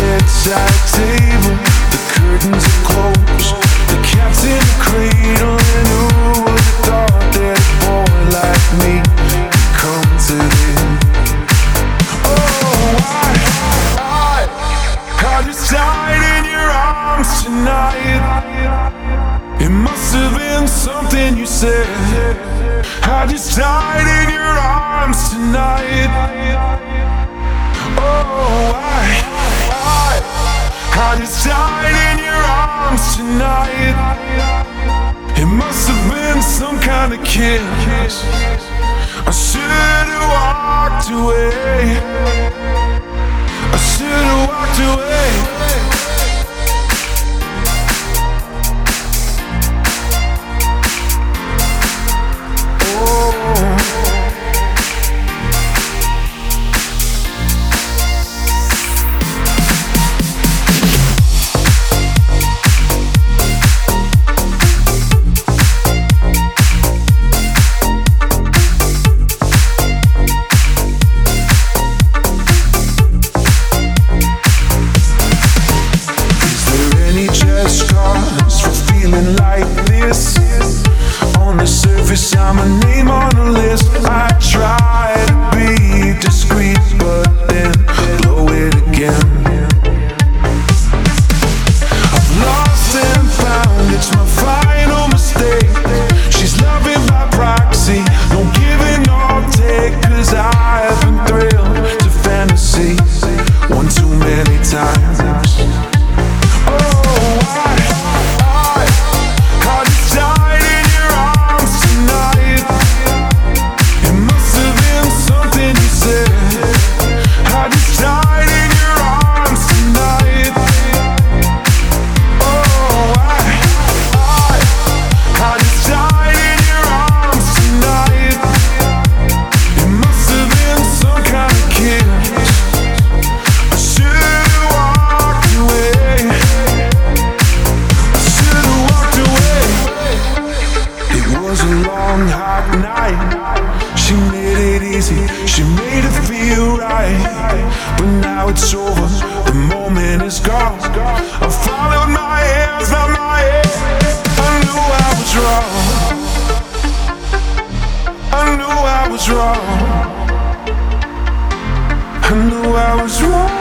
bedside table. The curtains are closed. The cat's in the cradle. And who would have thought that a boy like me could come to this? Oh, I, I, I just died in your arms tonight. It must have been something you said. I just died in your arms tonight. Some kind of kiss. I should have walked away. I should have walked away. She made it feel right. But now it's over. The moment is gone. I followed my hands, found my head. I knew I was wrong. I knew I was wrong. I knew I was wrong.